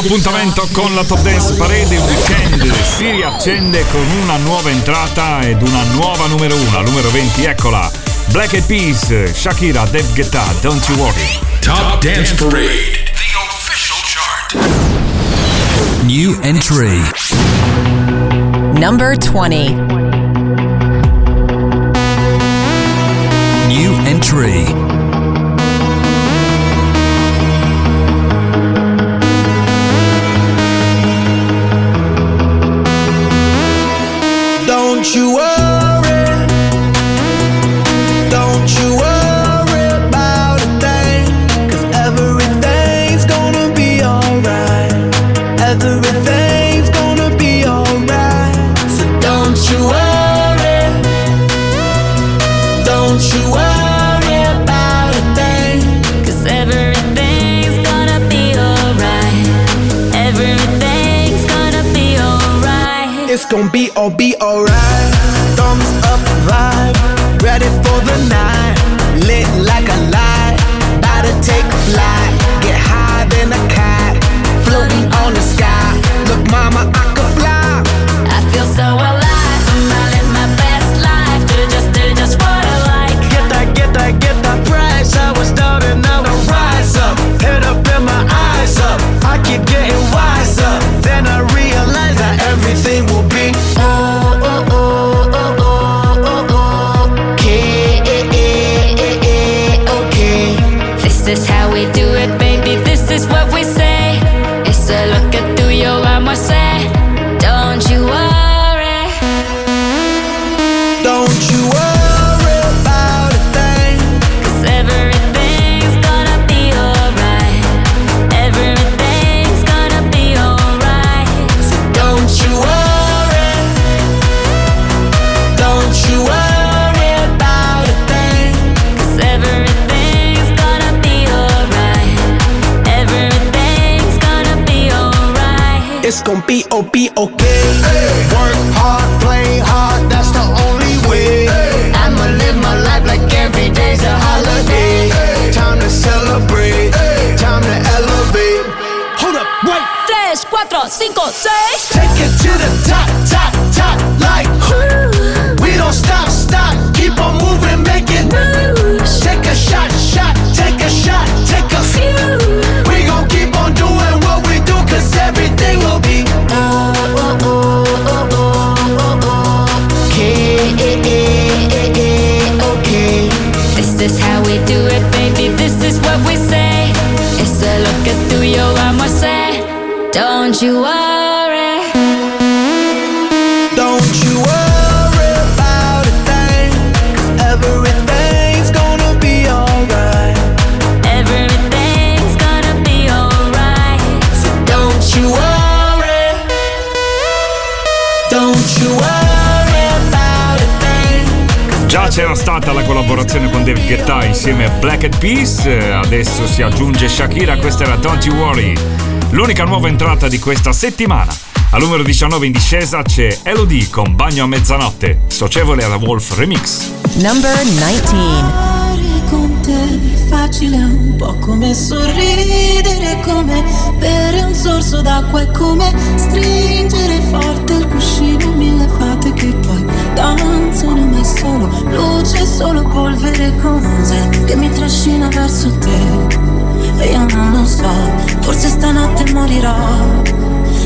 appuntamento con la Top Dance Parade. Il weekend si riaccende con una nuova entrata ed una nuova numero 1, numero 20, eccola. Black Eyed Peas, Shakira, Dev Guetta, Don't You Worry. Top Dance Parade, the official chart. New entry. Number 20. New entry. you up gon' be all be alright. Thumbs up vibe, ready for the night. Lit like a light, about to take a flight. Get higher than a cat, floating on the sky. Look, mama, I collaborazione con David Guetta insieme a Black Eyed Peas, adesso si aggiunge Shakira, questa era Don't You Worry, l'unica nuova entrata di questa settimana. Al numero 19 in discesa c'è Elodie con Bagno a mezzanotte, socievole alla Wolf Remix. Number 19 con te facile un po' come sorridere come bere un sorso d'acqua è come stringere forte il cuscino mille fate che poi danzano ma è solo luce solo polvere cose che mi trascina verso te. E io non lo so forse stanotte morirò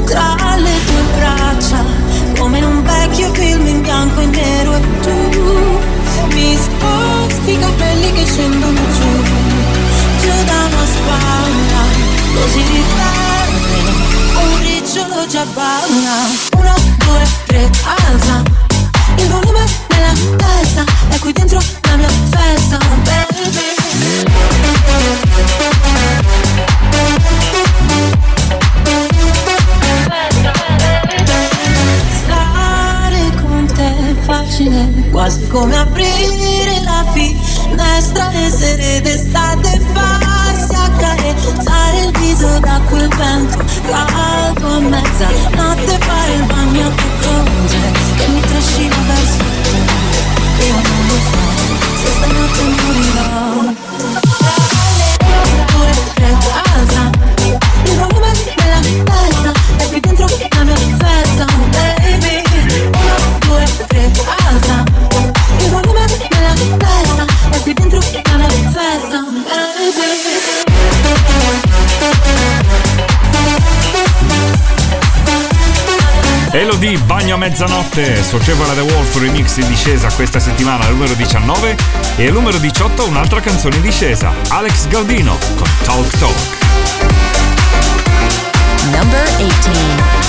tra le tue braccia come in un vecchio film in bianco e nero. E tu mi sposti i capelli che scendono giù, giù da una spalla, così ritardo, un ricciolo già balla. Una ormai Forte Socievola The Wolf remix in discesa questa settimana al numero 19 e al numero 18 un'altra canzone in discesa, Alex Gaudino con Talk Talk. Number 18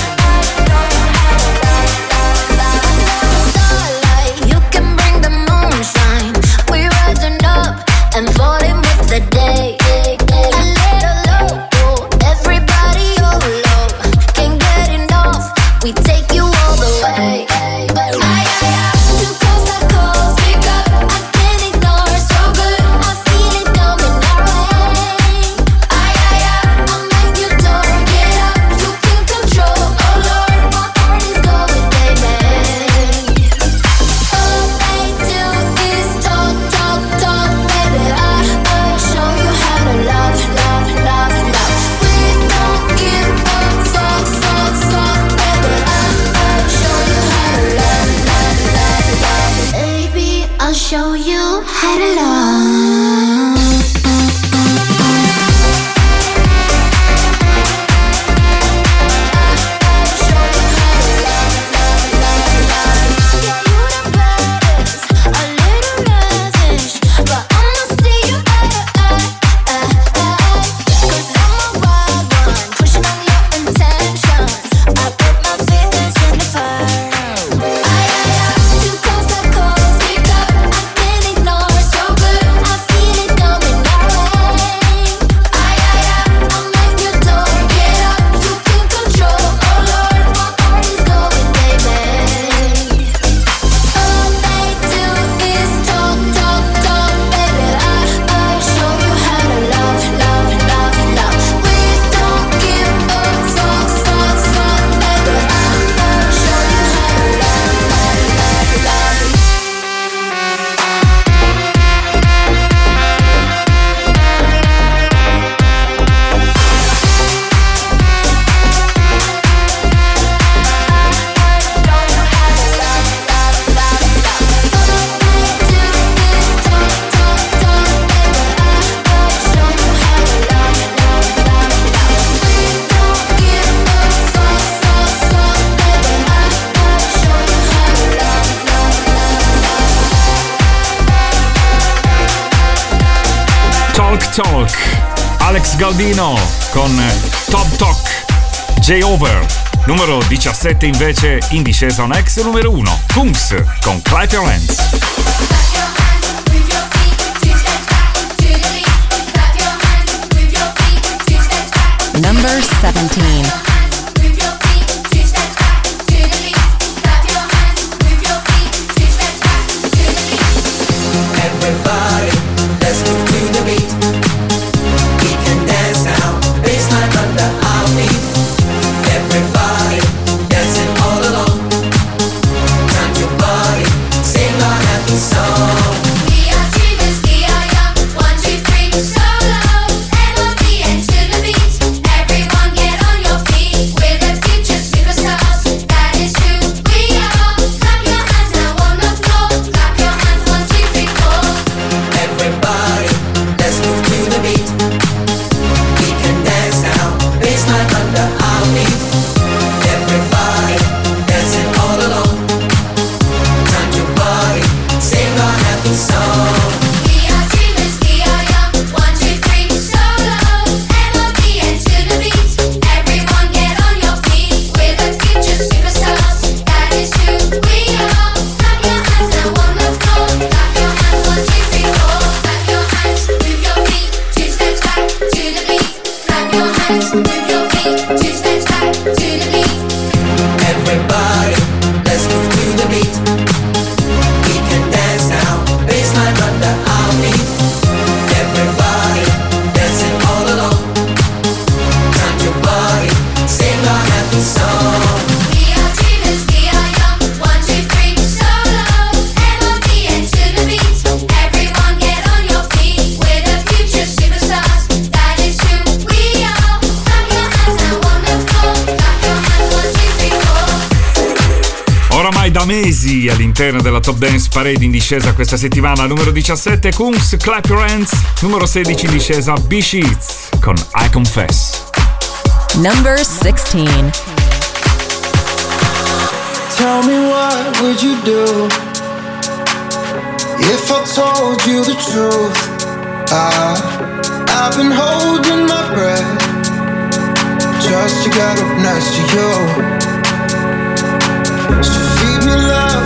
Alex Galdino con Top Talk J-Over. Numero 17 invece in discesa un ex numero 1, Punks con Clap Your Hands. Number 17. Top Dance Parade in discesa questa settimana. Numero 17 Kungs Clap Your Hands. Numero 16 in discesa B Sheets con I Confess. Number 16. Tell me what would you do if I told you the truth? I, I've been holding my breath just to get up next to you. So feed me love,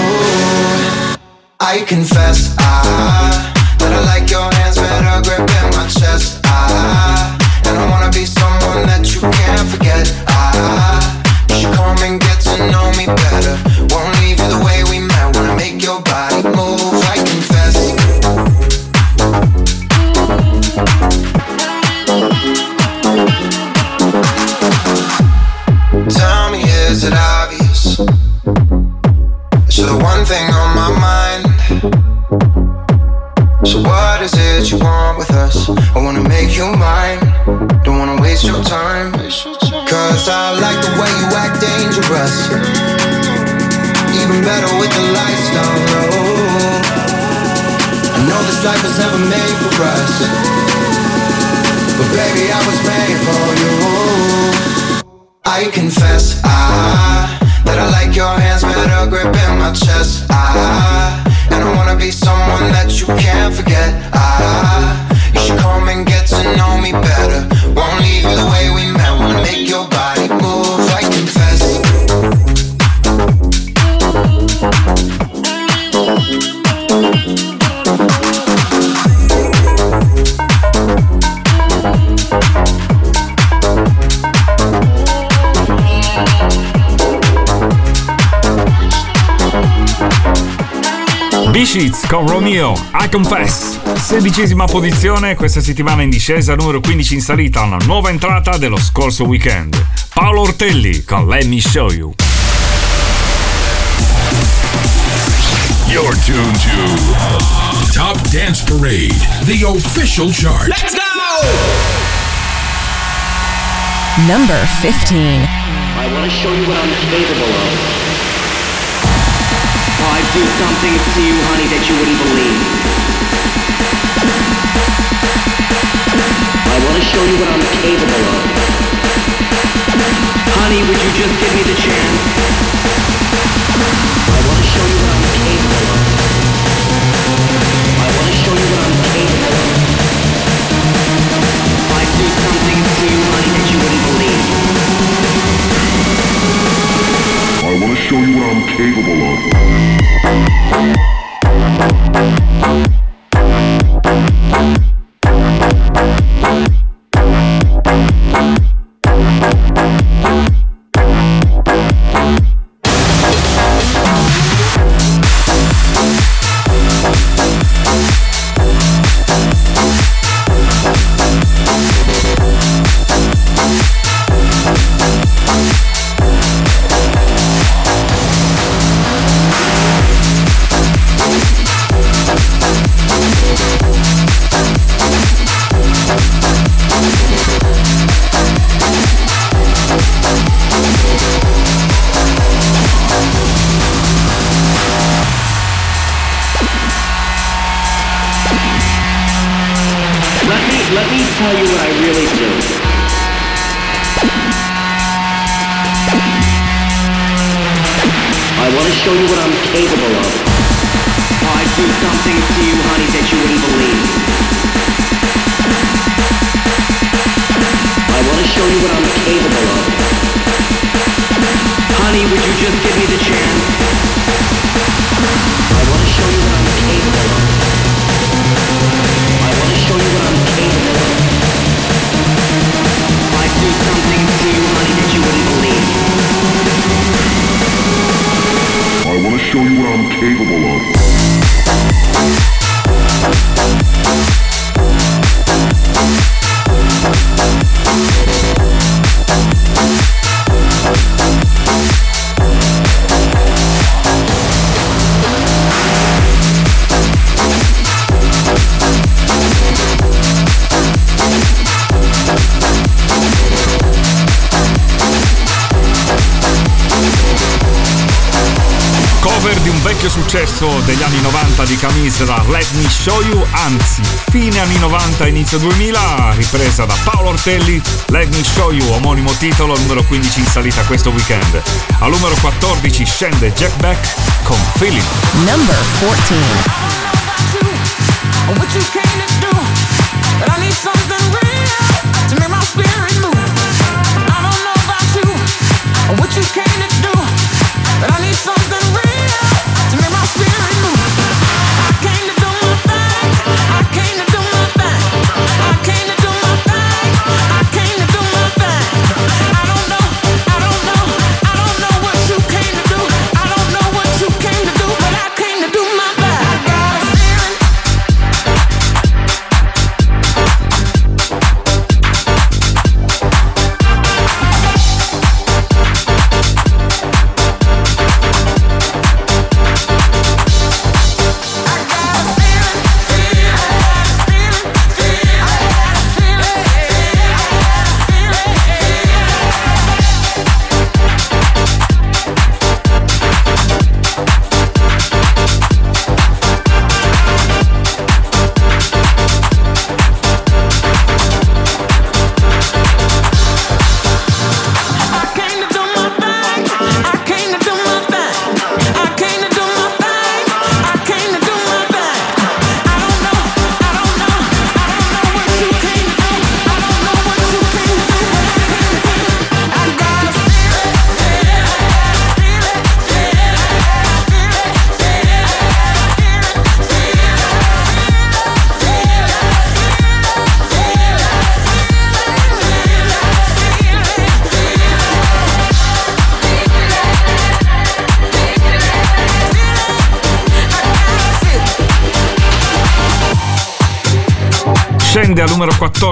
I confess, I, that I like your hands better gripping my chest. Sheets con Romeo, I Confess. Sedicesima posizione, questa settimana in discesa, numero 15 in salita, una nuova entrata dello scorso weekend. Paolo Ortelli con Let Me Show You. You're tuned to Top Dance Parade, the official chart. Let's go! Number 15. I want to show you what I'm capable of. I'd do something to you, honey, that you wouldn't believe. I want to show you what I'm capable of. Honey, would you just give me the chance? I want to show you what I'm capable of. I want to show you what I'm capable of. I'd do something to you, honey, that you wouldn't believe. I want to show you what I'm capable of. Show you what I'm capable of. Oh, I'd do something to you, honey, that you wouldn't believe. I want to show you what I'm capable of. Honey, would you just give me the chance? I want to show you what I'm capable of. I want to show you what I'm capable of. I'd do something to you, honey, that you wouldn't believe. Show you what I'm capable of. Successo degli anni 90 di Camisra Let Me Show You, anzi fine anni 90 inizio 2000, ripresa da Paolo Ortelli, Let Me Show You, omonimo titolo, numero 15 in salita questo weekend. Al numero 14 scende Jack Beck con Feeling. Number 14. Scende al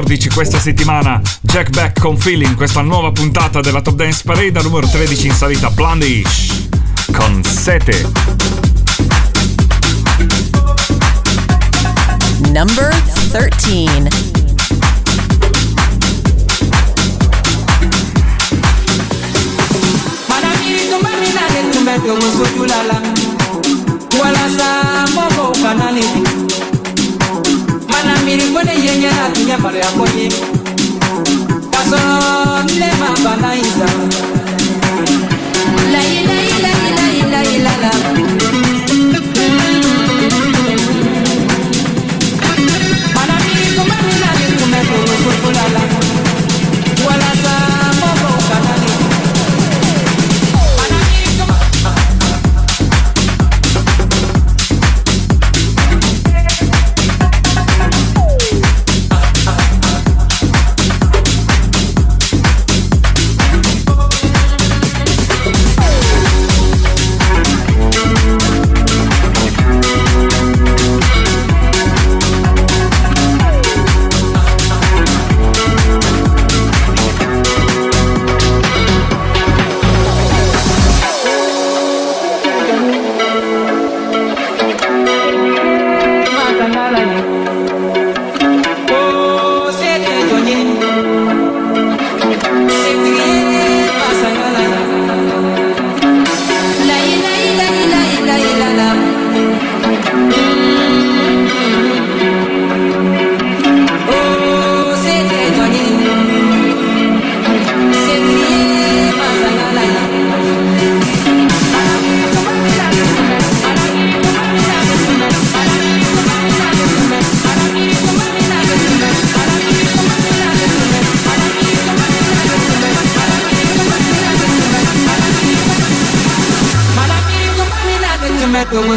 14 questa settimana Jack Beck con Feeling, questa nuova puntata della Top Dance Parade, numero 13 in salita Blondish con Sete. Number 13. Wala sa mo kanaliti mana mirimo ne yenya atunya mare akonye nile iza.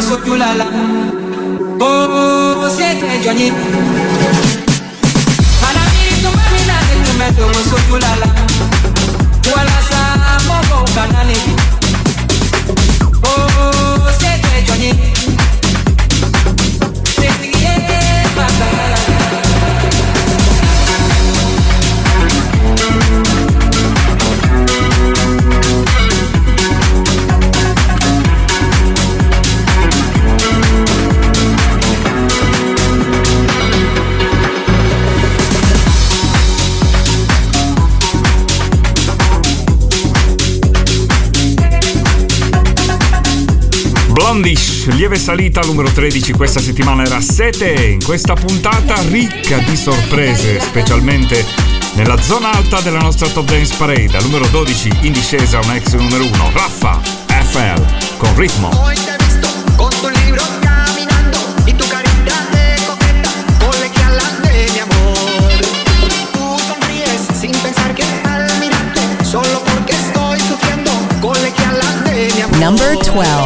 soy ulala. Oh, siete Johnny. salita, numero 13 questa settimana era 7. In questa puntata ricca di sorprese, specialmente nella zona alta della nostra Top Dance Parade. Al numero 12 in discesa un ex numero 1, Raffa FL con ritmo. number 12.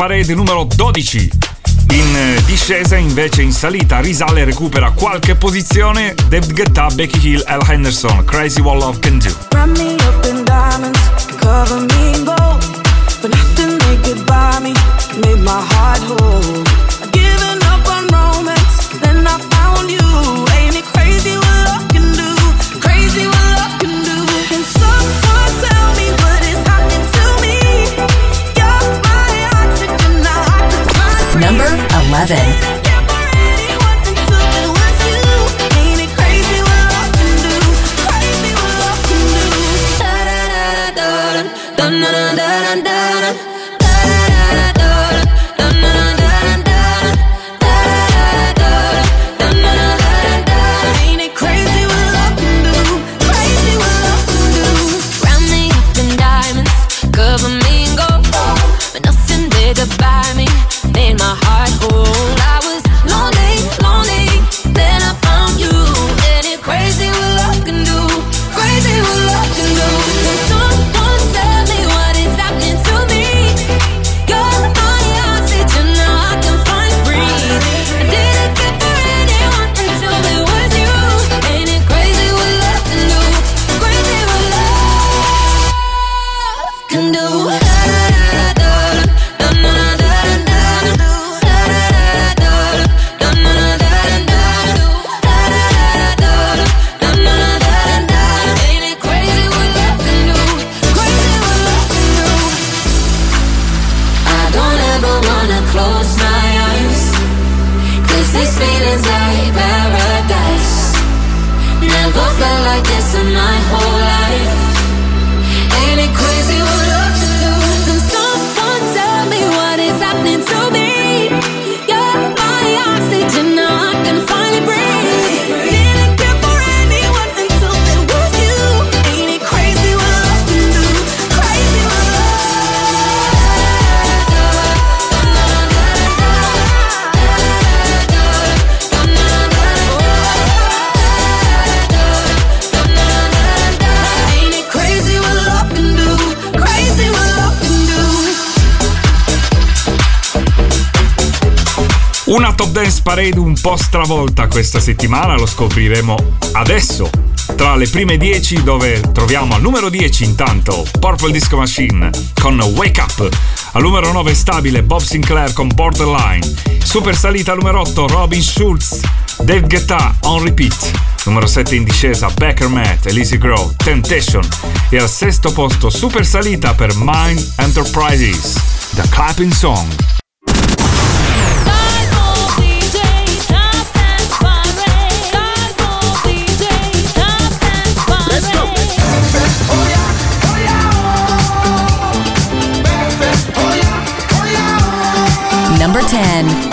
parete numero 12. In eh, discesa invece in salita risale e recupera qualche posizione David Guetta, Becky Hill, Al Henderson, Crazy What Love Can Do. Giving up on romance, then I found you. 11. inside paradise. Never felt like this in my whole Parade un po' stravolta questa settimana, lo scopriremo adesso. Tra le prime 10 dove troviamo al numero 10 intanto Purple Disco Machine con Wake Up, al numero 9 stabile Bob Sinclair con Borderline, super salita numero 8 Robin Schulz, Dave Guetta on repeat, numero 7 in discesa Becker Matt, Elise Grow, Temptation e al sesto posto super salita per Mind Enterprises, The Clapping Song. Number 10.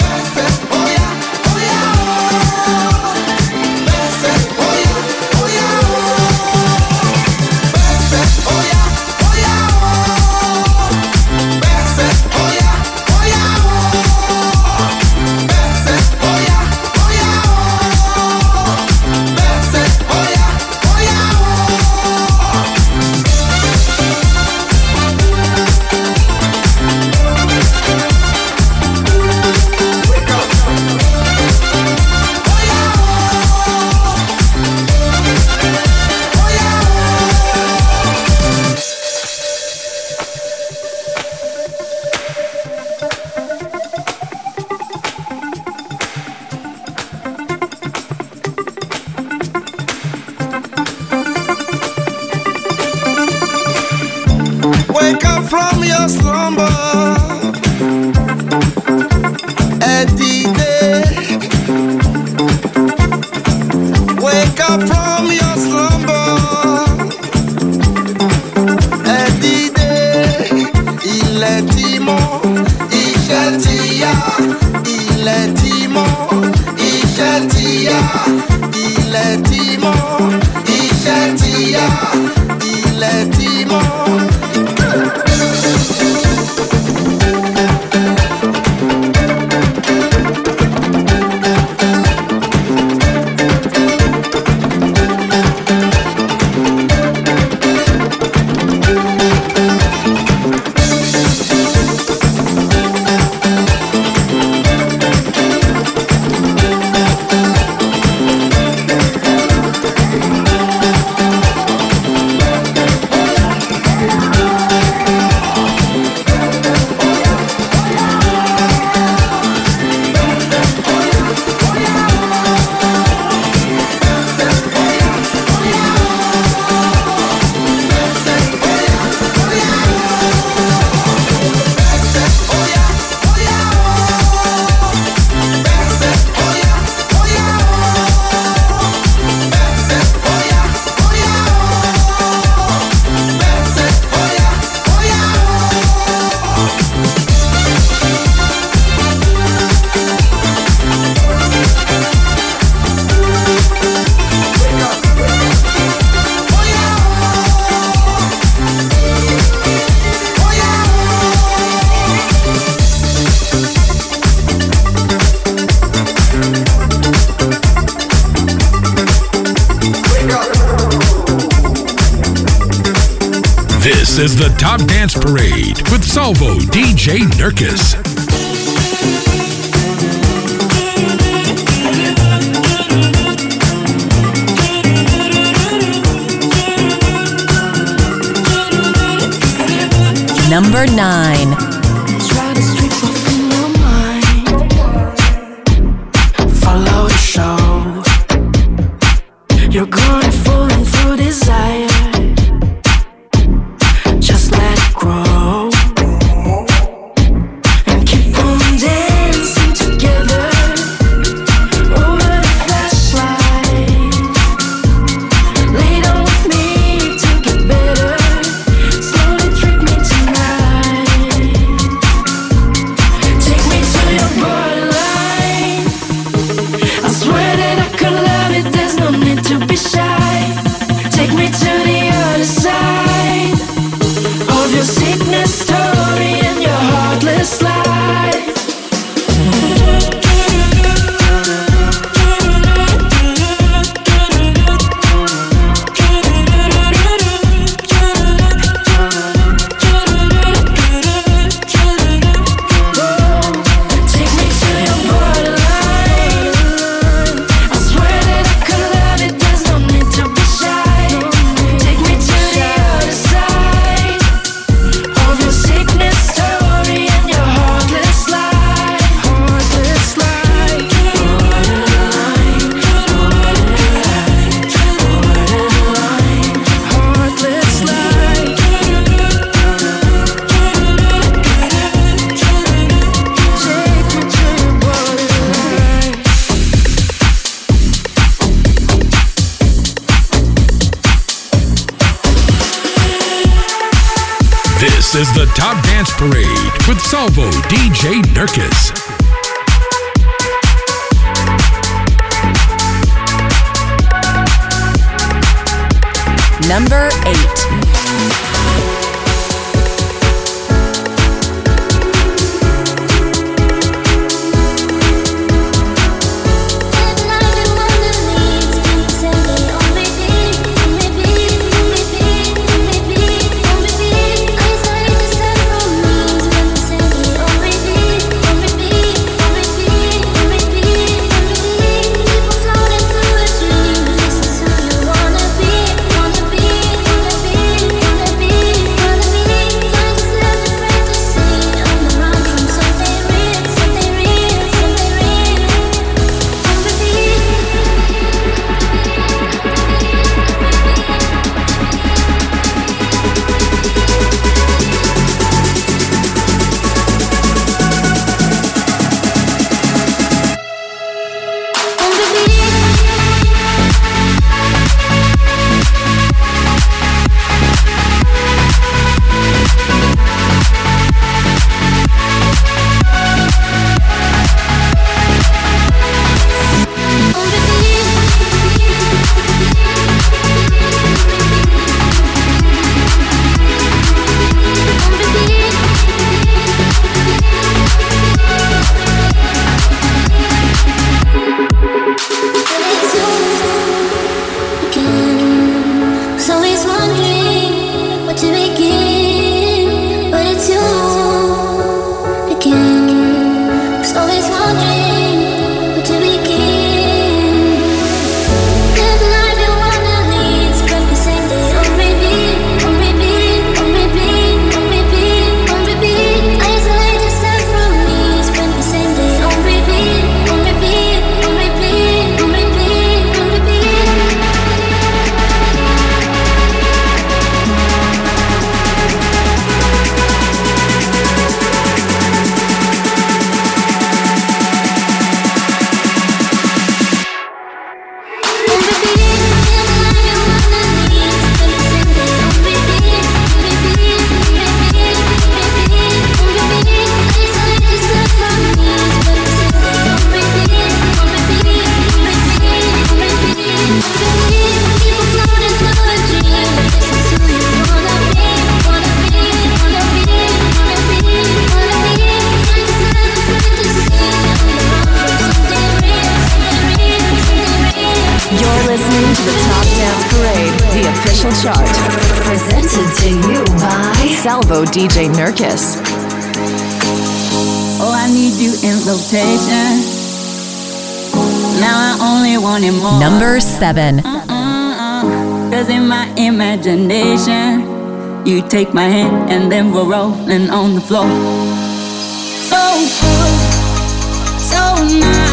7. Uh, uh, uh. Cause in my imagination, you take my hand and then we're rolling on the floor. So cool, so nice.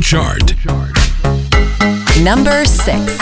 Chart. Number 6.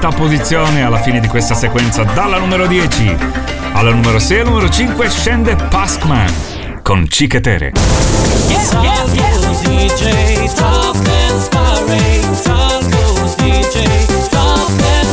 Sesta posizione alla fine di questa sequenza, dalla numero 10 alla numero 6 e numero 5 scende Paskman con Cichetere. Yeah, yeah, And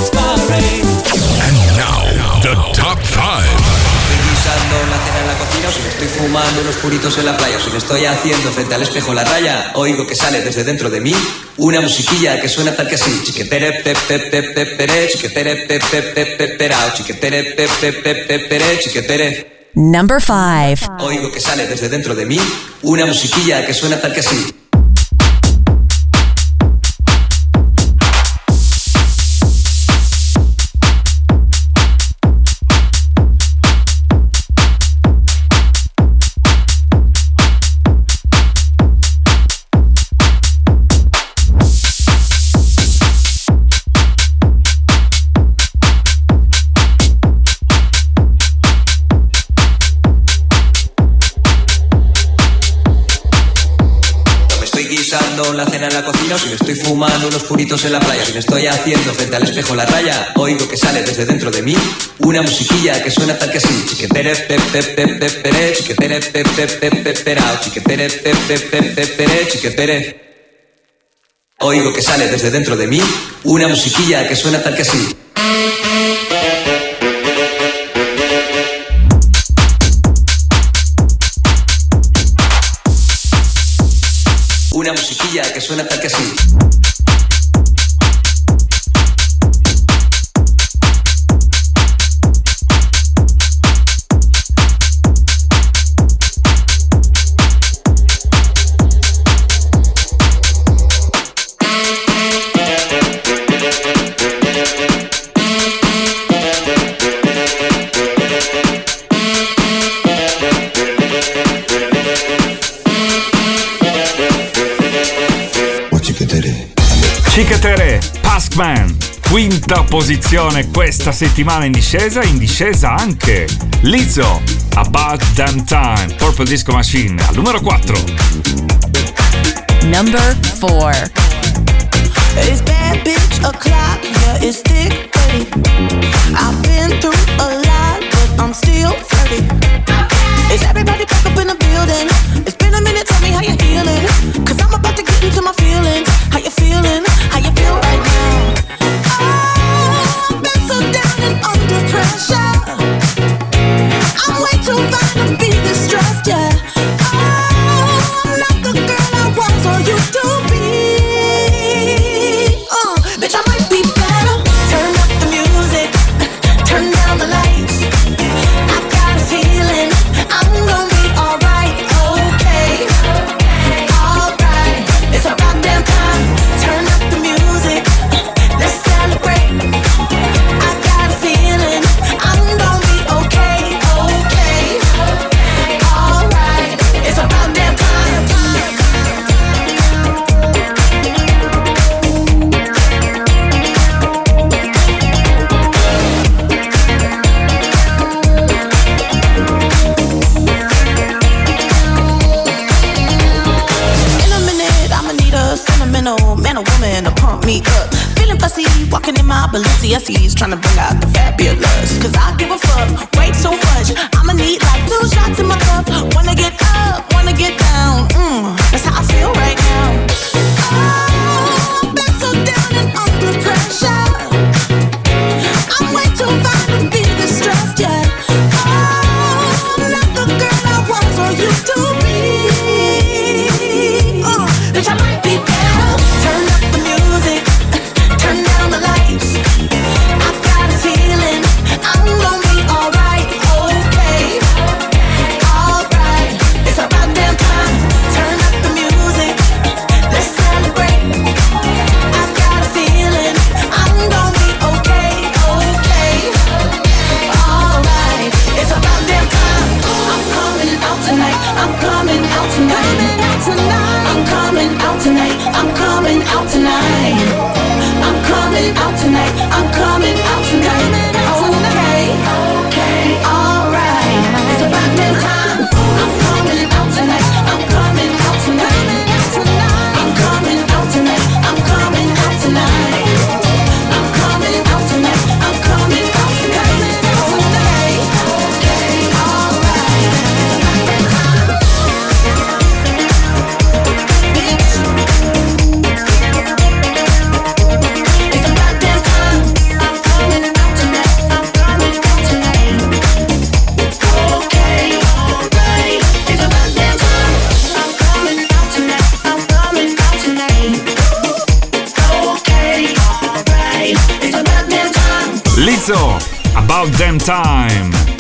cena en la cocina, o si me estoy fumando unos puritos en la playa, si me estoy haciendo frente al espejo la raya, oigo que sale desde dentro de mí una musiquilla que suena tal que así. Chiquetere, pepe, pepe, pere, chiquetere, pepe, pepe, perao, chiquetere, pepe, pepe, pere, chiquetere. Number 5. Oigo que sale desde dentro de mí una musiquilla que suena tal que así. Fumando unos puritos en la playa, si me estoy haciendo frente al espejo la raya, oigo que sale desde dentro de mí una musiquilla que suena tal que así. Chiquetere, pepe, pere, chiquetere, pepe. Oigo que sale desde dentro de mí una musiquilla que suena tal que así. una musiquilla que suena tal que así. posizione questa settimana in discesa, in discesa anche Lizzo, About Damn Time, Purple Disco Machine, al numero 4. Number 4 It's bad bitch o'clock, yeah, it's thick 30. I've been through a lot, but I'm still flirty. Is everybody back up in the building?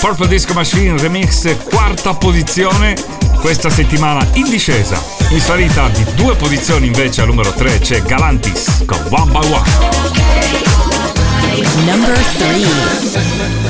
Purple Disco Machine Remix, quarta posizione, questa settimana in discesa. In salita di due posizioni invece al numero 3 c'è Galantis con One by One. Number 3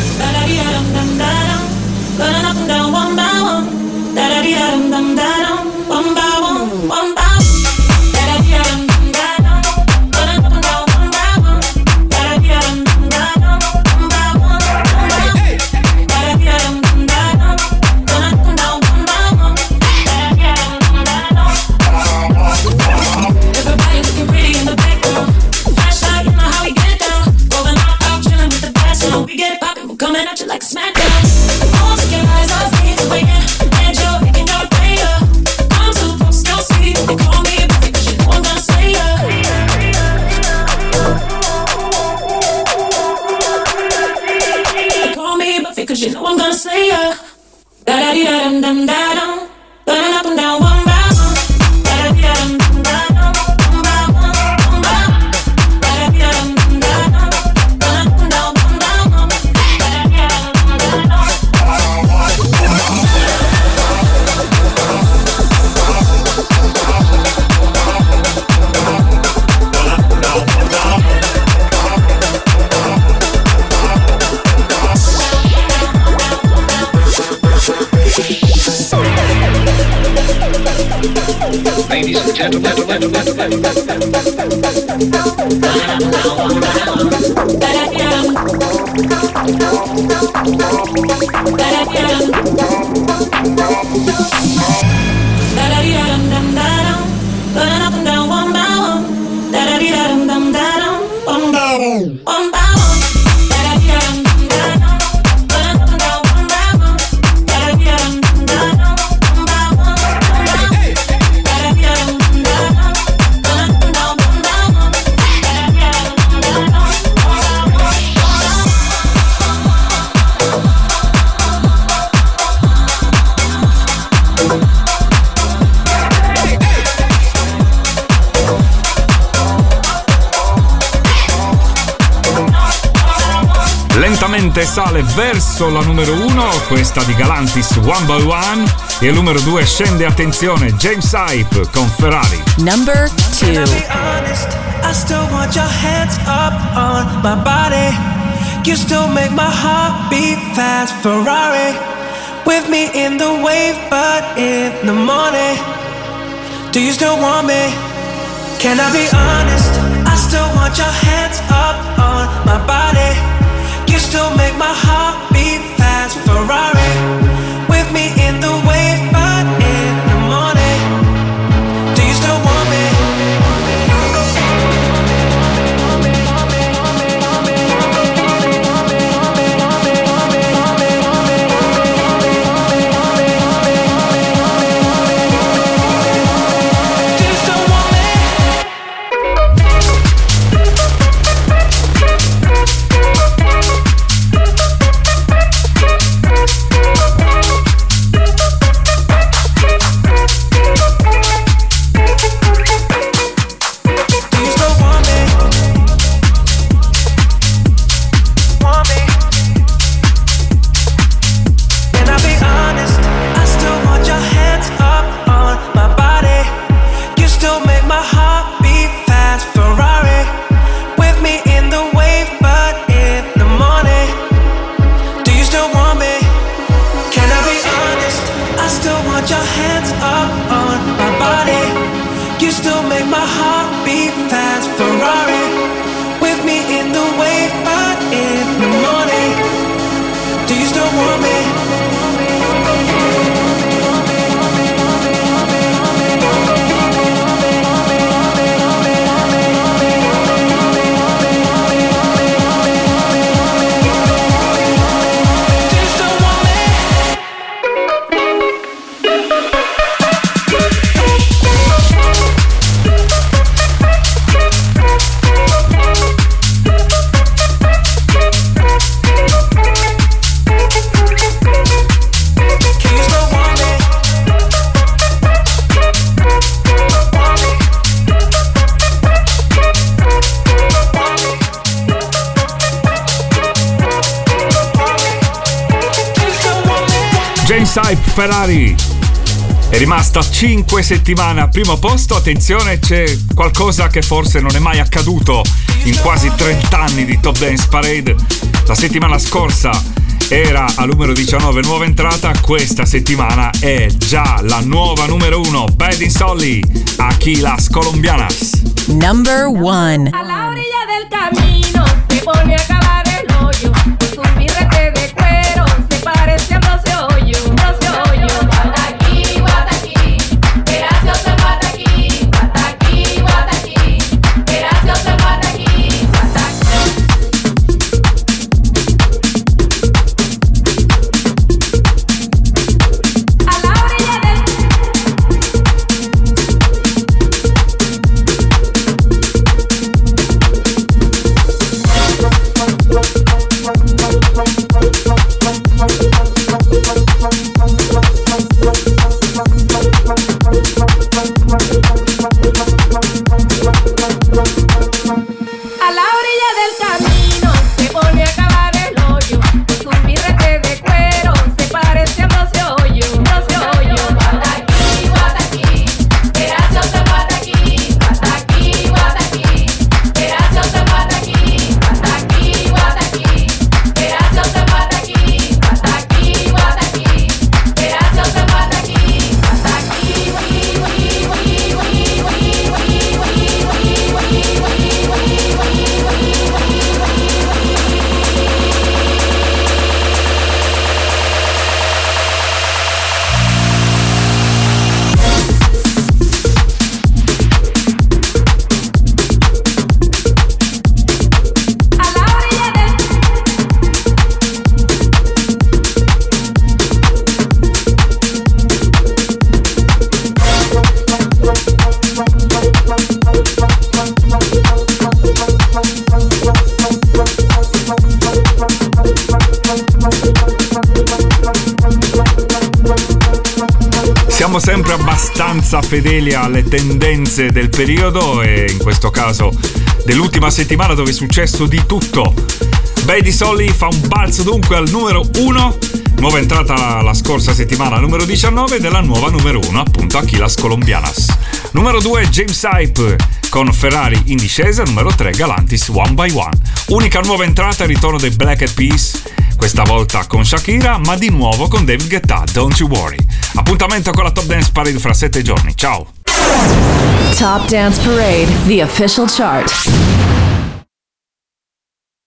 step. Sale verso la numero 1, questa di Galantis One by One. E al numero 2 scende, attenzione, James Hype con Ferrari. Number 2. I still want your hands up on my body. You still make my heart beat fast. Ferrari with me in the wave, but in the morning. Do you still want me? Can I be honest? I still want your hands up on my body. Ferrari è rimasta 5 settimane al primo posto. Attenzione, c'è qualcosa che forse non è mai accaduto in quasi 30 anni di Top Dance Parade. La settimana scorsa era al numero 19 nuova entrata, questa settimana è già la nuova numero 1, Bad in Solly, aquí las colombianas. Number 1. A la orilla del camino se pone a fedeli alle tendenze del periodo e in questo caso dell'ultima settimana dove è successo di tutto. Baby Solly fa un balzo dunque al numero 1. Nuova entrata la scorsa settimana, numero 19, della nuova numero 1, appunto Aquilas Colombianas. Numero 2, James Hype con Ferrari in discesa. Numero 3, Galantis One by One. Unica nuova entrata, il ritorno dei Black Eyed Peas. Questa volta con Shakira, ma di nuovo con David Guetta, Don't You Worry. Appuntamento con la Top Dance Parade fra 7 giorni. Ciao! Top Dance Parade, the official chart.